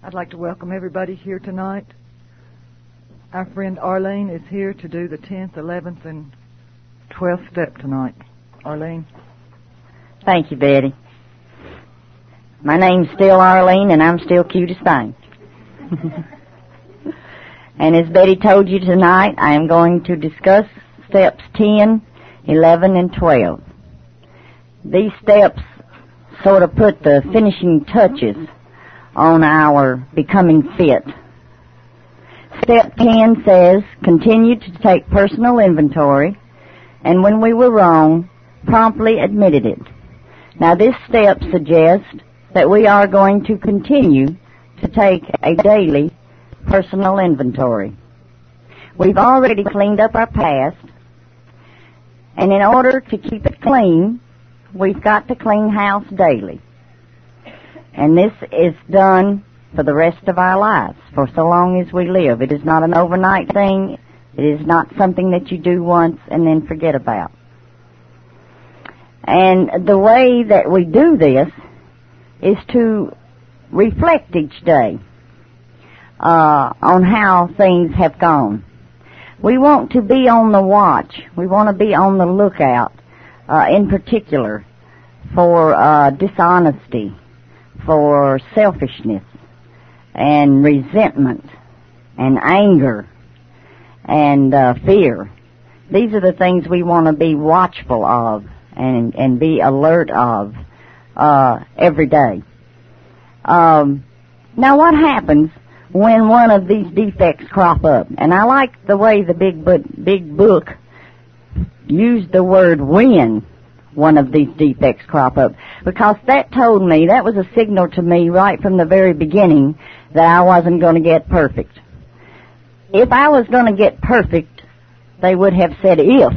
I'd like to welcome everybody here tonight. Our friend Arlene is here to do the 10th, 11th, and 12th step tonight. Arlene. Thank you, Betty. My name's still Arlene, and I'm still cute as thing. and as Betty told you tonight, I am going to discuss steps 10, 11, and 12. These steps sort of put the finishing touches on our becoming fit. Step 10 says, continue to take personal inventory, and when we were wrong, promptly admitted it. Now this step suggests that we are going to continue to take a daily personal inventory. We've already cleaned up our past, and in order to keep it clean, we've got to clean house daily. And this is done for the rest of our lives, for so long as we live. It is not an overnight thing. It is not something that you do once and then forget about. And the way that we do this is to reflect each day uh, on how things have gone. We want to be on the watch. We want to be on the lookout, uh, in particular, for uh, dishonesty, for selfishness, and resentment, and anger, and uh, fear. These are the things we want to be watchful of and and be alert of uh, every day. Um, now, what happens when one of these defects crop up? And I like the way the big book, big book used the word when one of these defects crop up because that told me that was a signal to me right from the very beginning that I wasn't going to get perfect. If I was going to get perfect, they would have said if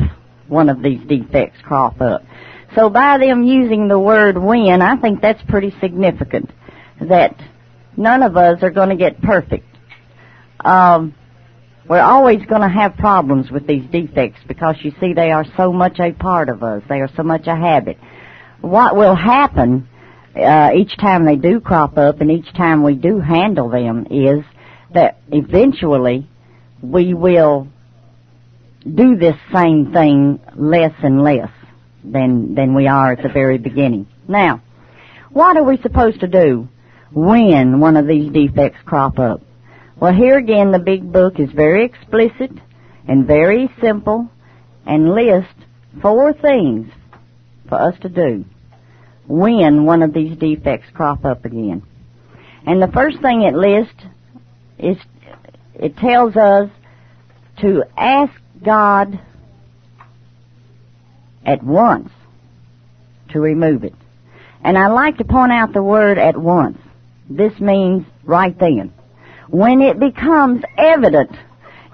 one of these defects crop up. So by them using the word when, I think that's pretty significant that none of us are going to get perfect. Um, we're always going to have problems with these defects because you see they are so much a part of us. They are so much a habit. What will happen uh, each time they do crop up and each time we do handle them is that eventually we will do this same thing less and less than than we are at the very beginning. Now, what are we supposed to do when one of these defects crop up? Well, here again, the big book is very explicit and very simple and lists four things for us to do when one of these defects crop up again. And the first thing it lists is it tells us to ask God at once to remove it. And I like to point out the word at once. This means right then. When it becomes evident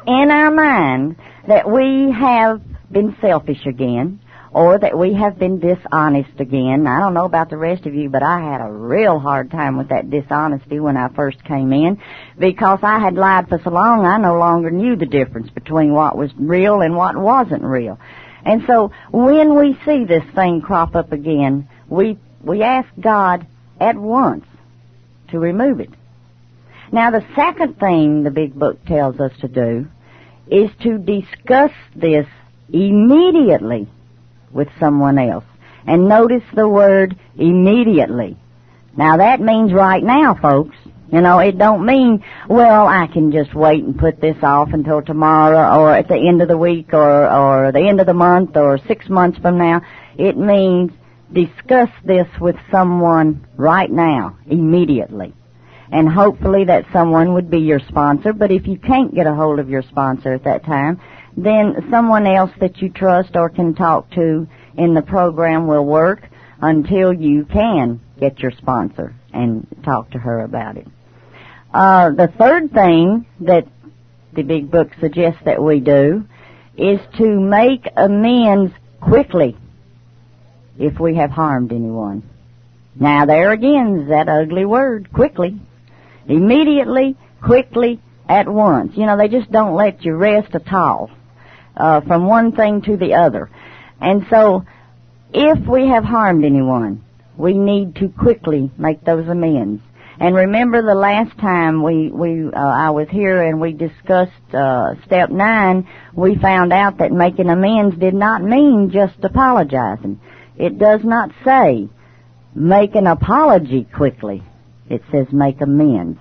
in our mind that we have been selfish again, or that we have been dishonest again. I don't know about the rest of you, but I had a real hard time with that dishonesty when I first came in because I had lied for so long I no longer knew the difference between what was real and what wasn't real. And so when we see this thing crop up again, we, we ask God at once to remove it. Now the second thing the big book tells us to do is to discuss this immediately with someone else. And notice the word immediately. Now that means right now, folks. You know, it don't mean, well, I can just wait and put this off until tomorrow or at the end of the week or, or the end of the month or six months from now. It means discuss this with someone right now, immediately. And hopefully that someone would be your sponsor, but if you can't get a hold of your sponsor at that time, then someone else that you trust or can talk to in the program will work until you can get your sponsor and talk to her about it. Uh, the third thing that the big book suggests that we do is to make amends quickly if we have harmed anyone. Now there again is that ugly word, quickly. Immediately, quickly, at once. You know, they just don't let you rest at all, uh, from one thing to the other. And so, if we have harmed anyone, we need to quickly make those amends. And remember the last time we, we, uh, I was here and we discussed, uh, step nine, we found out that making amends did not mean just apologizing. It does not say make an apology quickly. It says make amends.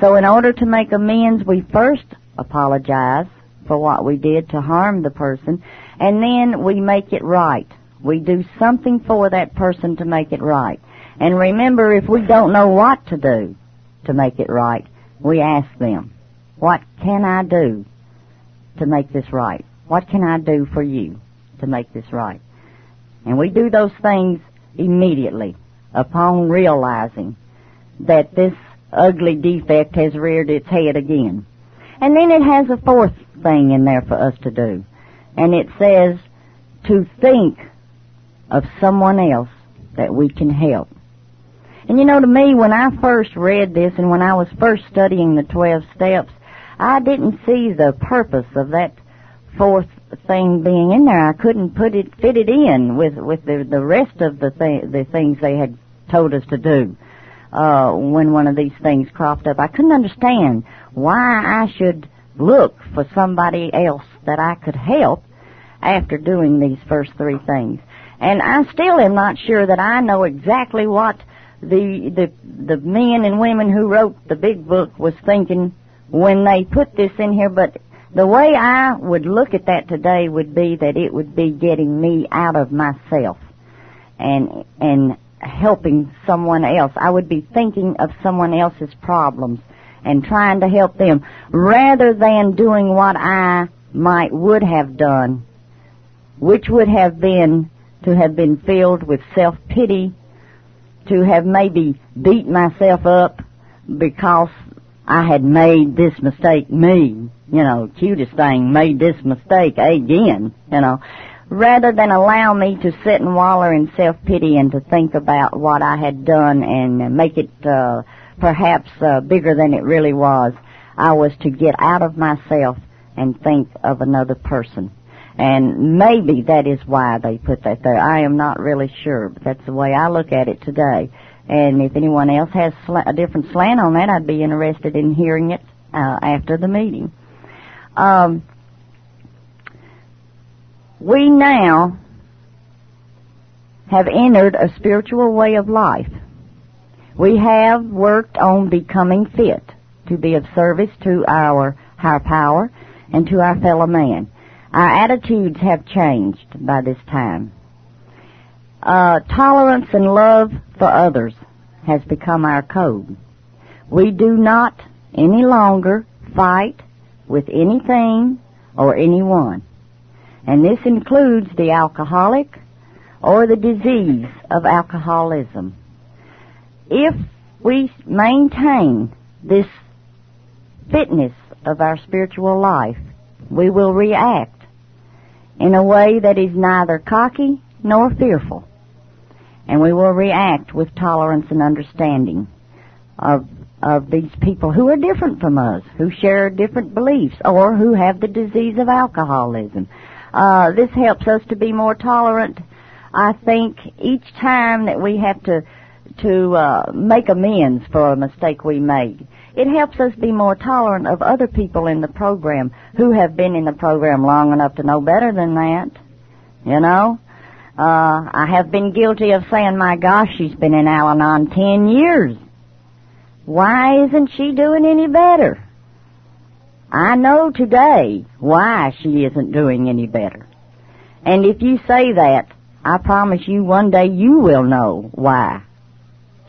So in order to make amends, we first apologize for what we did to harm the person, and then we make it right. We do something for that person to make it right. And remember, if we don't know what to do to make it right, we ask them, what can I do to make this right? What can I do for you to make this right? And we do those things immediately upon realizing that this ugly defect has reared its head again. And then it has a fourth thing in there for us to do. And it says to think of someone else that we can help. And you know, to me, when I first read this and when I was first studying the 12 steps, I didn't see the purpose of that fourth thing being in there. I couldn't put it, fit it in with, with the, the rest of the, th- the things they had told us to do, uh, when one of these things cropped up. I couldn't understand why I should look for somebody else that I could help after doing these first three things. And I still am not sure that I know exactly what the the the men and women who wrote the big book was thinking when they put this in here, but the way I would look at that today would be that it would be getting me out of myself and and helping someone else. I would be thinking of someone else's problems and trying to help them rather than doing what I might would have done, which would have been to have been filled with self-pity, to have maybe beat myself up because I had made this mistake me, you know, cutest thing, made this mistake again, you know, rather than allow me to sit and waller in self-pity and to think about what I had done and make it, uh, perhaps, uh, bigger than it really was. I was to get out of myself and think of another person. And maybe that is why they put that there. I am not really sure, but that's the way I look at it today. And if anyone else has a different slant on that, I'd be interested in hearing it uh, after the meeting. Um, we now have entered a spiritual way of life. We have worked on becoming fit to be of service to our higher power and to our fellow man. Our attitudes have changed by this time. Uh, tolerance and love for others has become our code. We do not any longer fight with anything or anyone. And this includes the alcoholic or the disease of alcoholism. If we maintain this fitness of our spiritual life, we will react in a way that is neither cocky nor fearful. And we will react with tolerance and understanding of, of these people who are different from us, who share different beliefs, or who have the disease of alcoholism. Uh, this helps us to be more tolerant. I think each time that we have to to uh, make amends for a mistake we made, it helps us be more tolerant of other people in the program who have been in the program long enough to know better than that. You know? Uh, I have been guilty of saying, my gosh, she's been in Al-Anon ten years. Why isn't she doing any better? I know today why she isn't doing any better. And if you say that, I promise you one day you will know why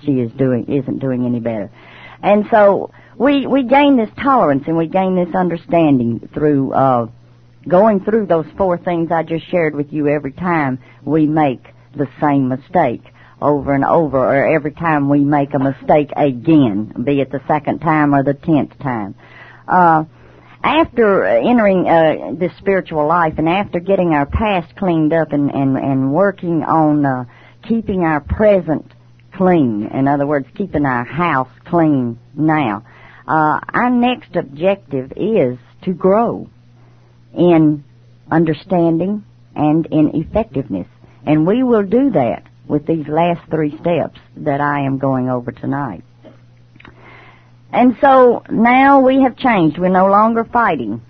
she is doing, isn't doing any better. And so we we gain this tolerance and we gain this understanding through uh, going through those four things I just shared with you every time we make the same mistake over and over or every time we make a mistake again, be it the second time or the tenth time. Uh, after entering uh, this spiritual life and after getting our past cleaned up and, and, and working on uh, keeping our present clean, in other words, keeping our house clean now, uh, our next objective is to grow in understanding and in effectiveness. And we will do that with these last three steps that I am going over tonight. And so now we have changed. We're no longer fighting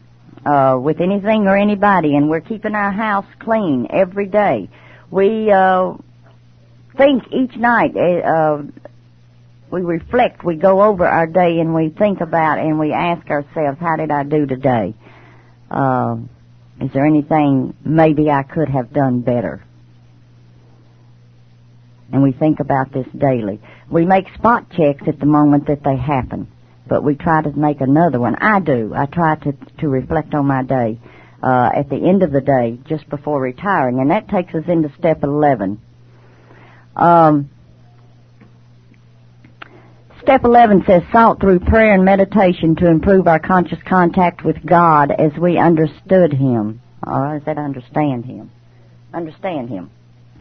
uh, with anything or anybody, and we're keeping our house clean every day. We uh, think each night. Uh, uh we reflect. We go over our day, and we think about, and we ask ourselves, "How did I do today? Uh, is there anything maybe I could have done better?" And we think about this daily. We make spot checks at the moment that they happen but we try to make another one. I do. I try to to reflect on my day uh, at the end of the day, just before retiring, and that takes us into step eleven. Um, step eleven says sought through prayer and meditation to improve our conscious contact with God as we understood Him. Or is that understand Him? Understand Him.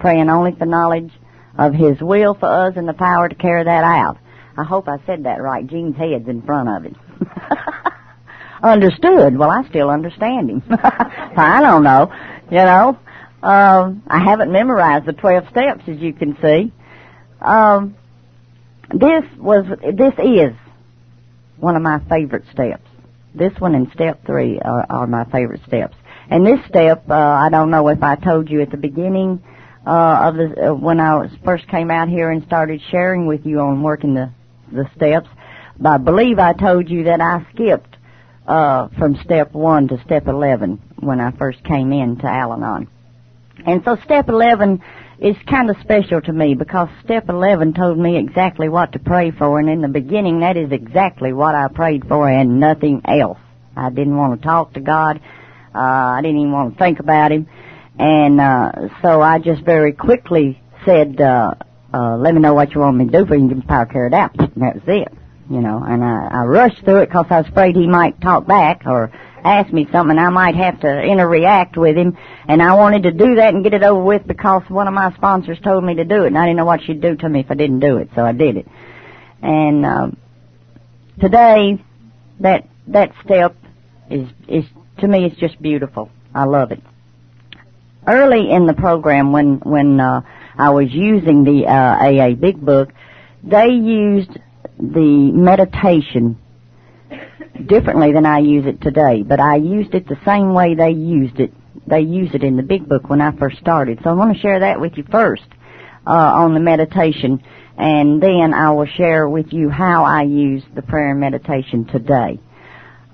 Praying only for knowledge of His will for us and the power to carry that out. I hope I said that right. Gene's head's in front of it. Understood. Well, I still understand him. I don't know. You know, um, I haven't memorized the twelve steps, as you can see. Um, this was, this is one of my favorite steps. This one and step three are, are my favorite steps. And this step, uh, I don't know if I told you at the beginning uh, of the uh, when I was, first came out here and started sharing with you on working the the steps. I believe I told you that I skipped uh, from step one to step eleven when I first came in to Al-Anon. And so step eleven is kind of special to me because step 11 told me exactly what to pray for and in the beginning that is exactly what I prayed for and nothing else. I didn't want to talk to God. Uh, I didn't even want to think about Him. And, uh, so I just very quickly said, uh, uh, let me know what you want me to do for you and power carried out. And that was it. You know, and I, I rushed through it because I was afraid he might talk back or ask me something I might have to interact with him. And I wanted to do that and get it over with because one of my sponsors told me to do it and I didn't know what she'd do to me if I didn't do it. So I did it. And, um, today, that, that step is, is, to me, it's just beautiful. I love it. Early in the program when, when, uh, I was using the uh, AA Big Book, they used the meditation differently than I use it today, but I used it the same way they used it. They used it in the Big Book when I first started. So I want to share that with you first uh, on the meditation, and then I will share with you how I use the prayer and meditation today.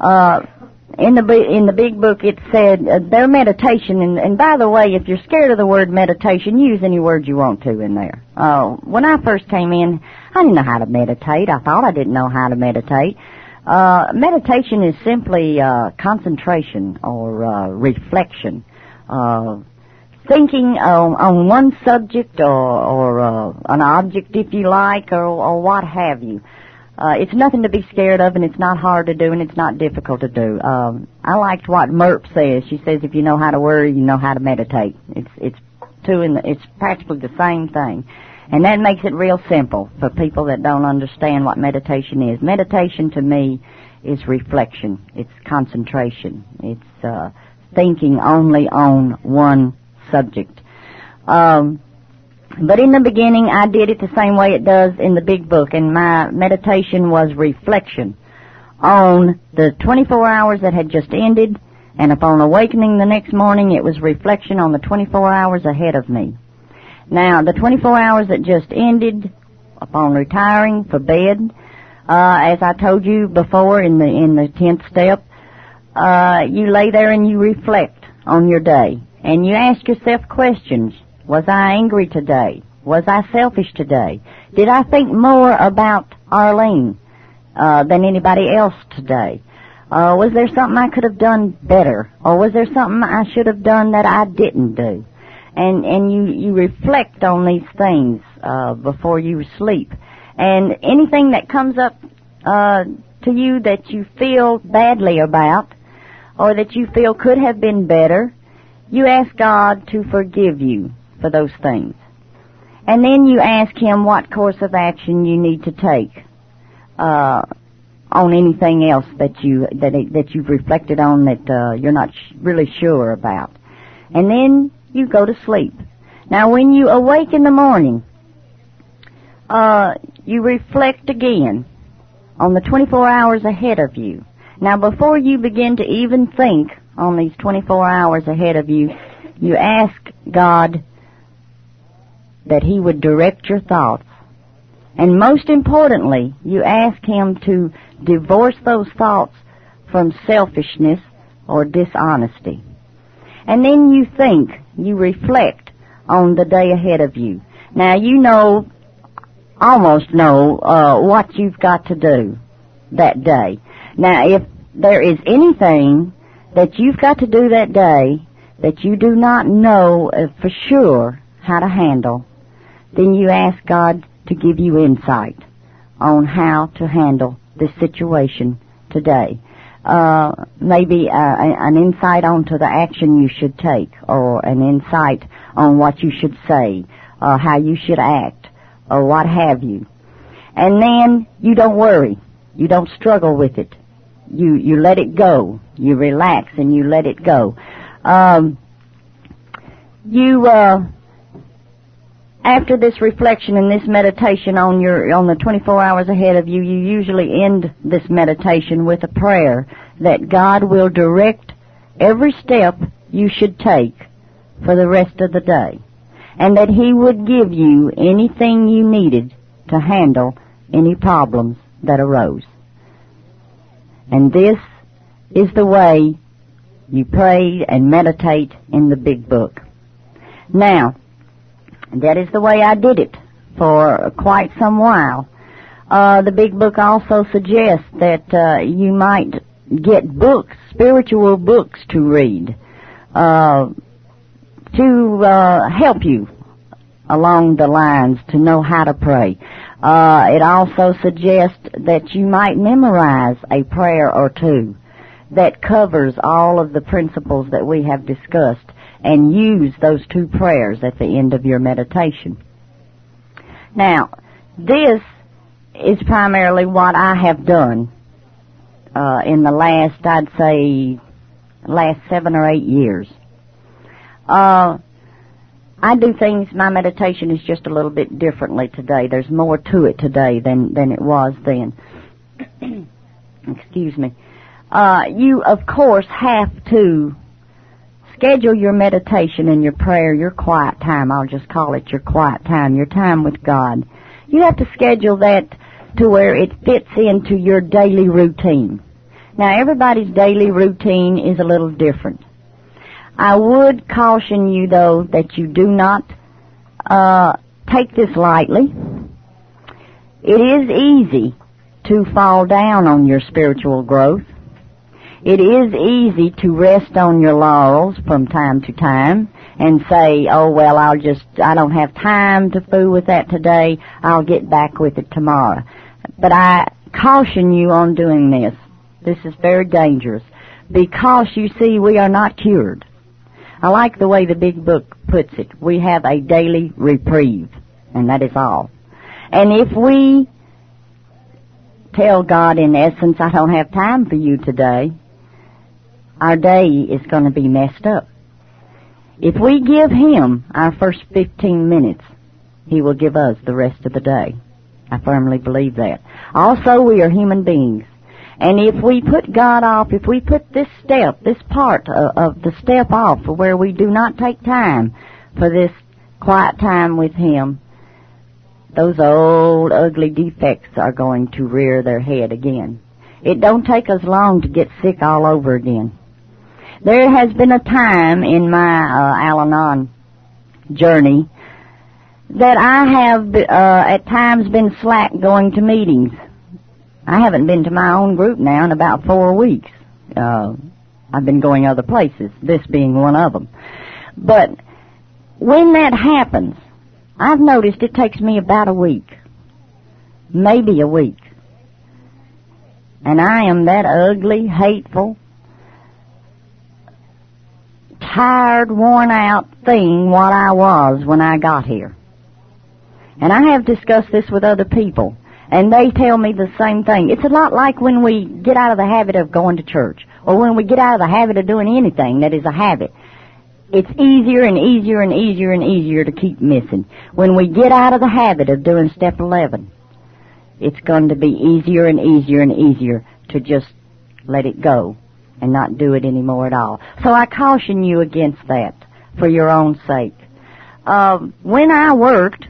Uh, in the in the big book it said uh, their meditation and, and by the way if you're scared of the word meditation use any word you want to in there. Uh when i first came in i didn't know how to meditate. I thought i didn't know how to meditate. Uh meditation is simply uh concentration or uh reflection. Uh thinking on, on one subject or, or uh, an object if you like or, or what have you. uh, it's nothing to be scared of, and it's not hard to do, and it's not difficult to do. Um, I liked what Merp says. She says, if you know how to worry, you know how to meditate. It's it's two in the, it's practically the same thing, and that makes it real simple for people that don't understand what meditation is. Meditation to me is reflection. It's concentration. It's uh, thinking only on one subject. Um, but in the beginning, I did it the same way it does in the big book, and my meditation was reflection on the 24 hours that had just ended, and upon awakening the next morning, it was reflection on the 24 hours ahead of me. Now, the 24 hours that just ended, upon retiring for bed, uh, as I told you before in the in the tenth step, uh, you lay there and you reflect on your day, and you ask yourself questions. Was I angry today? Was I selfish today? Did I think more about Arlene uh, than anybody else today? Uh, was there something I could have done better, or was there something I should have done that I didn't do? And and you you reflect on these things uh, before you sleep, and anything that comes up uh, to you that you feel badly about, or that you feel could have been better, you ask God to forgive you for those things. And then you ask him what course of action you need to take uh, on anything else that you that that you've reflected on that uh, you're not sh- really sure about. And then you go to sleep. Now, when you awake in the morning, uh, you reflect again on the 24 hours ahead of you. Now before you begin to even think on these 24 hours ahead of you, you ask God that He would direct your thoughts. And most importantly, you ask Him to divorce those thoughts from selfishness or dishonesty. And then you think, you reflect on the day ahead of you. Now you know, almost know, uh, what you've got to do that day. Now if there is anything that you've got to do that day that you do not know uh, for sure how to handle, then you ask God to give you insight on how to handle this situation today. Uh, maybe uh, an insight onto the action you should take, or an insight on what you should say, or how you should act, or what have you. And then you don't worry. You don't struggle with it. You you let it go. You relax and you let it go. Um, you uh, after this reflection and this meditation on your on the 24 hours ahead of you, you usually end this meditation with a prayer that God will direct every step you should take for the rest of the day, and that He would give you anything you needed to handle any problems that arose. And this is the way you pray and meditate in the big book. Now, that is the way I did it for quite some while. Uh, the big book also suggests that uh, you might get books, spiritual books to read, uh, to uh, help you along the lines to know how to pray. Uh, it also suggests that you might memorize a prayer or two that covers all of the principles that we have discussed and use those two prayers at the end of your meditation. Now, this is primarily what I have done uh, in the last, I'd say, last seven or eight years. Uh, I do things, my meditation is just a little bit differently today. There's more to it today than, than it was then. Excuse me. Uh, you, of course, have to schedule your meditation and your prayer, your quiet time. I'll just call it your quiet time, your time with God. You have to schedule that to where it fits into your daily routine. Now, everybody's daily routine is a little different. I would caution you though that you do not uh, take this lightly. It is easy to fall down on your spiritual growth. It is easy to rest on your laurels from time to time and say, oh well, I'll just, I don't have time to fool with that today, I'll get back with it tomorrow. But I caution you on doing this. This is very dangerous because you see we are not cured. I like the way the big book puts it. We have a daily reprieve, and that is all. And if we tell God in essence, I don't have time for you today, our day is going to be messed up. If we give Him our first 15 minutes, He will give us the rest of the day. I firmly believe that. Also, we are human beings. And if we put God off, if we put this step, this part of, of the step off where we do not take time for this quiet time with Him, those old ugly defects are going to rear their head again. It don't take us long to get sick all over again. There has been a time in my uh, Al-Anon journey that I have uh, at times been slack going to meetings I haven't been to my own group now in about four weeks. Uh, I've been going other places, this being one of them. But when that happens, I've noticed it takes me about a week, maybe a week. And I am that ugly, hateful, tired, worn out thing what I was when I got here. And I have discussed this with other people. And they tell me the same thing. It's a lot like when we get out of the habit of going to church, or when we get out of the habit of doing anything that is a habit. It's easier and easier and easier and easier to keep missing. When we get out of the habit of doing step 11, it's going to be easier and easier and easier to just let it go and not do it anymore at all. So I caution you against that for your own sake. Uh, when I worked,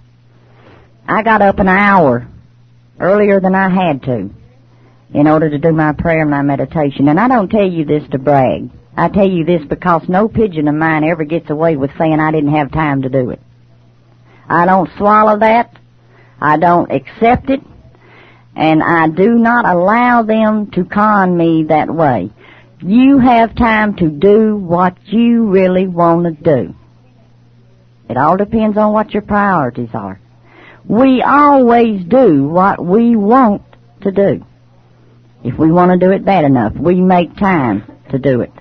I got up an hour earlier than I had to in order to do my prayer and my meditation. And I don't tell you this to brag. I tell you this because no pigeon of mine ever gets away with saying I didn't have time to do it. I don't swallow that. I don't accept it. And I do not allow them to con me that way. You have time to do what you really want to do. It all depends on what your priorities are. We always do what we want to do. If we want to do it bad enough, we make time to do it.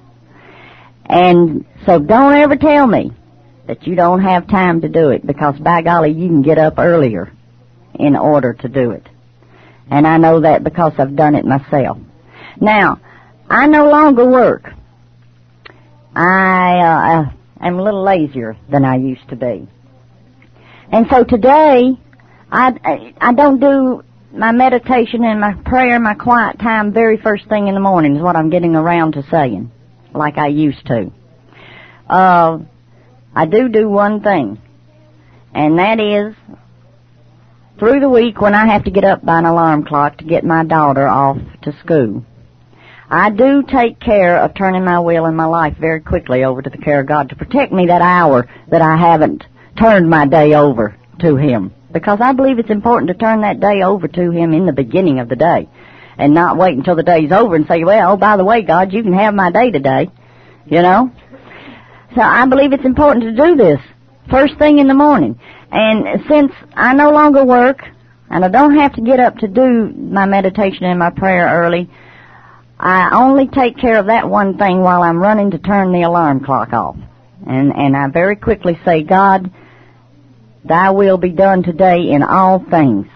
And so don't ever tell me that you don't have time to do it because by golly, you can get up earlier in order to do it. And I know that because I've done it myself. Now, I no longer work. I uh, am a little lazier than I used to be. And so today, I, I don't do my meditation and my prayer, my quiet time very first thing in the morning is what I'm getting around to saying, like I used to. Uh, I do do one thing, and that is through the week when I have to get up by an alarm clock to get my daughter off to school. I do take care of turning my will and my life very quickly over to the care of God to protect me that hour that I haven't turned my day over to Him. Because I believe it's important to turn that day over to Him in the beginning of the day. And not wait until the day's over and say, well, by the way, God, you can have my day today. You know? So I believe it's important to do this first thing in the morning. And since I no longer work, and I don't have to get up to do my meditation and my prayer early, I only take care of that one thing while I'm running to turn the alarm clock off. And, and I very quickly say, God, thy will be done today in all things.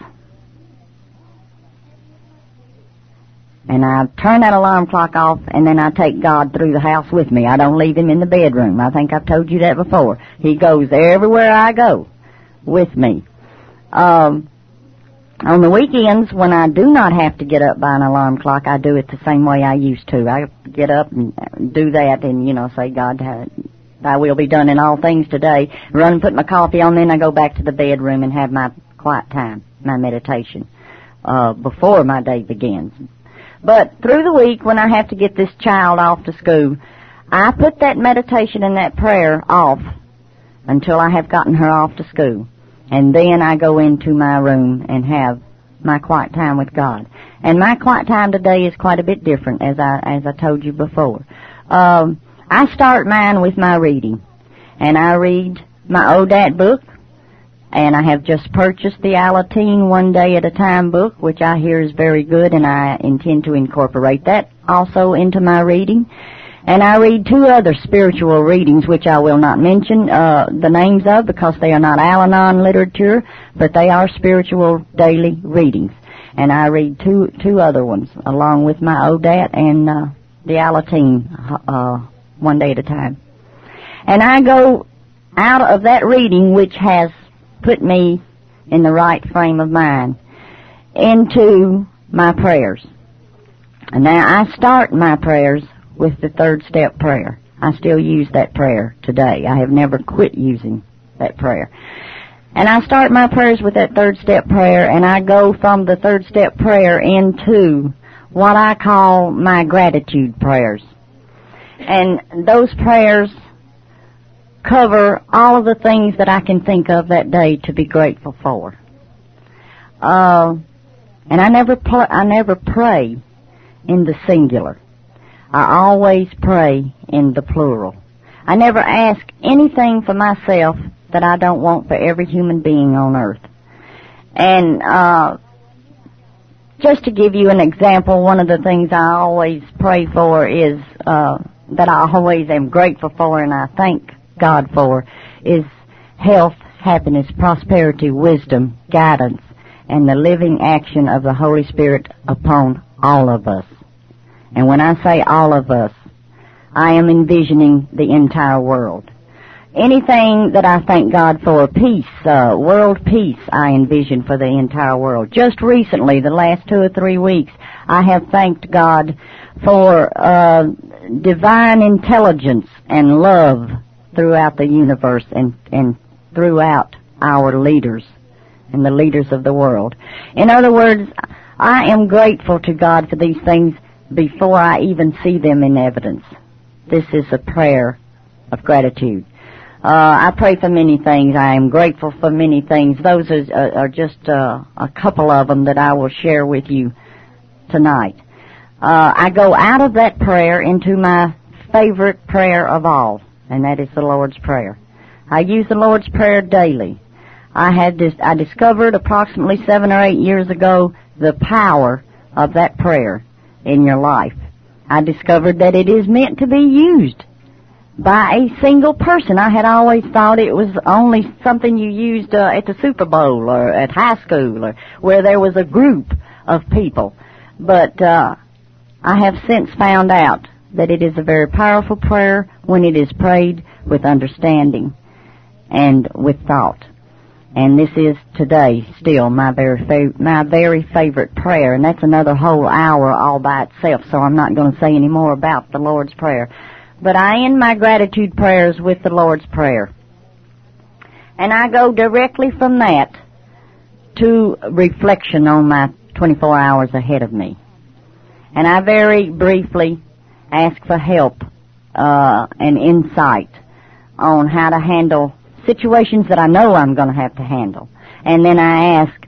And I turn that alarm clock off and then I take God through the house with me. I don't leave him in the bedroom. I think I've told you that before. He goes everywhere I go with me. Um, on the weekends, when I do not have to get up by an alarm clock, I do it the same way I used to. I get up and do that and, you know, say, God, thy will be done in all things today. Run and put my coffee on, then I go back to the bedroom and have my quiet time, my meditation, uh, before my day begins. But through the week, when I have to get this child off to school, I put that meditation and that prayer off until I have gotten her off to school. And then I go into my room and have my quiet time with God. And my quiet time today is quite a bit different, as I as I told you before. Um, I start mine with my reading, and I read my ODAT book, and I have just purchased the Alateen One Day at a Time book, which I hear is very good, and I intend to incorporate that also into my reading. And I read two other spiritual readings, which I will not mention uh, the names of because they are not Al-Anon literature, but they are spiritual daily readings. And I read two two other ones along with my ODAT and uh, the Alateen uh, one day at a time. And I go out of that reading, which has put me in the right frame of mind, into my prayers. And now I start my prayers with the third step prayer. I still use that prayer today. I have never quit using that prayer. And I start my prayers with that third step prayer and I go from the third step prayer into what I call my gratitude prayers. And those prayers cover all of the things that I can think of that day to be grateful for. Uh, and I never pl- I never pray in the singular. I always pray in the plural. I never ask anything for myself that I don't want for every human being on earth. And uh, just to give you an example, one of the things I always pray for is uh, that I always am grateful for and I thank God for is health, happiness, prosperity, wisdom, guidance, and the living action of the Holy Spirit upon all of us. And when I say all of us, I am envisioning the entire world. anything that I thank God for, peace, uh, world peace, I envision for the entire world. Just recently, the last two or three weeks, I have thanked God for uh, divine intelligence and love throughout the universe and, and throughout our leaders and the leaders of the world. In other words, I am grateful to God for these things before I even see them in evidence. This is a prayer of gratitude. Uh, I pray for many things. I am grateful for many things. Those are, uh, are just uh, a couple of them that I will share with you tonight. Uh, I go out of that prayer into my favorite prayer of all, and that is the Lord's Prayer. I use the Lord's Prayer daily. I had this, I discovered approximately seven or eight years ago the power of that prayer in your life. I discovered that it is meant to be used by a single person. I had always thought it was only something you used uh, at the Super Bowl or at high school or where there was a group of people. But uh, I have since found out that it is a very powerful prayer when it is prayed with understanding and with thought. And this is today still my very my very favorite prayer, and that's another whole hour all by itself. So I'm not going to say any more about the Lord's prayer. But I end my gratitude prayers with the Lord's Prayer. And I go directly from that to reflection on my 24 hours ahead of me. And I very briefly ask for help uh, and insight on how to handle situations that I know I'm going to have to handle. And then I ask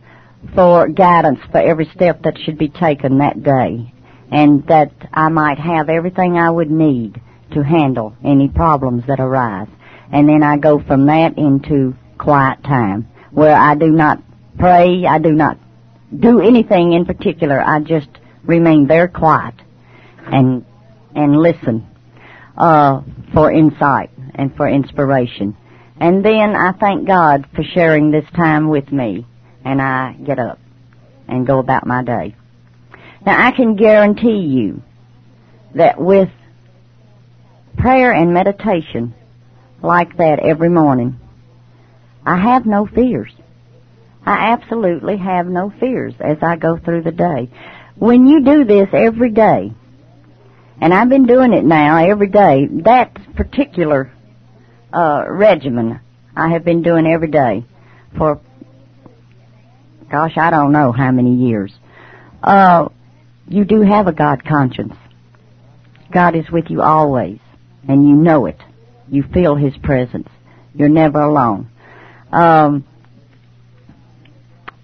for guidance for every step that should be taken that day and that I might have everything I would need to handle any problems that arise. And then I go from that into quiet time where I do not pray, I do not do anything in particular. I just remain there quiet and and listen uh, for insight and for inspiration. And then I thank God for sharing this time with me, and I get up and go about my day. Now I can guarantee you that with prayer and meditation like that every morning, I have no fears. I absolutely have no fears as I go through the day. When you do this every day, and I've been doing it now every day, that particular uh, regimen I have been doing every day for, gosh, I don't know how many years. Uh, you do have a God conscience. God is with you always and you know it. You feel His presence. You're never alone. Um,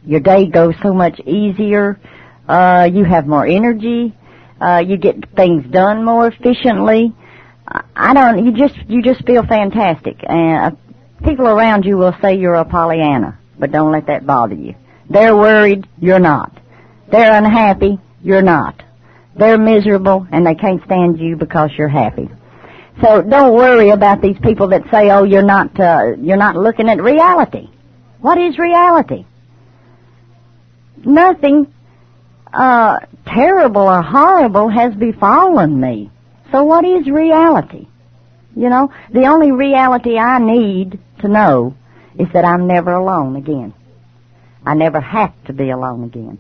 your day goes so much easier. Uh, you have more energy. Uh, you get things done more efficiently. I don't. You just you just feel fantastic. And uh, people around you will say you're a Pollyanna, but don't let that bother you. They're worried. You're not. They're unhappy. You're not. They're miserable and they can't stand you because you're happy. So don't worry about these people that say, "Oh, you're not uh, you're not looking at reality." What is reality? Nothing uh, terrible or horrible has befallen me. So what is reality? You know, the only reality I need to know is that I'm never alone again. I never have to be alone again.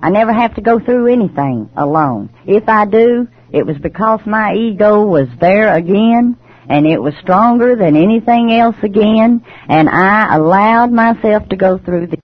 I never have to go through anything alone. If I do, it was because my ego was there again, and it was stronger than anything else again, and I allowed myself to go through the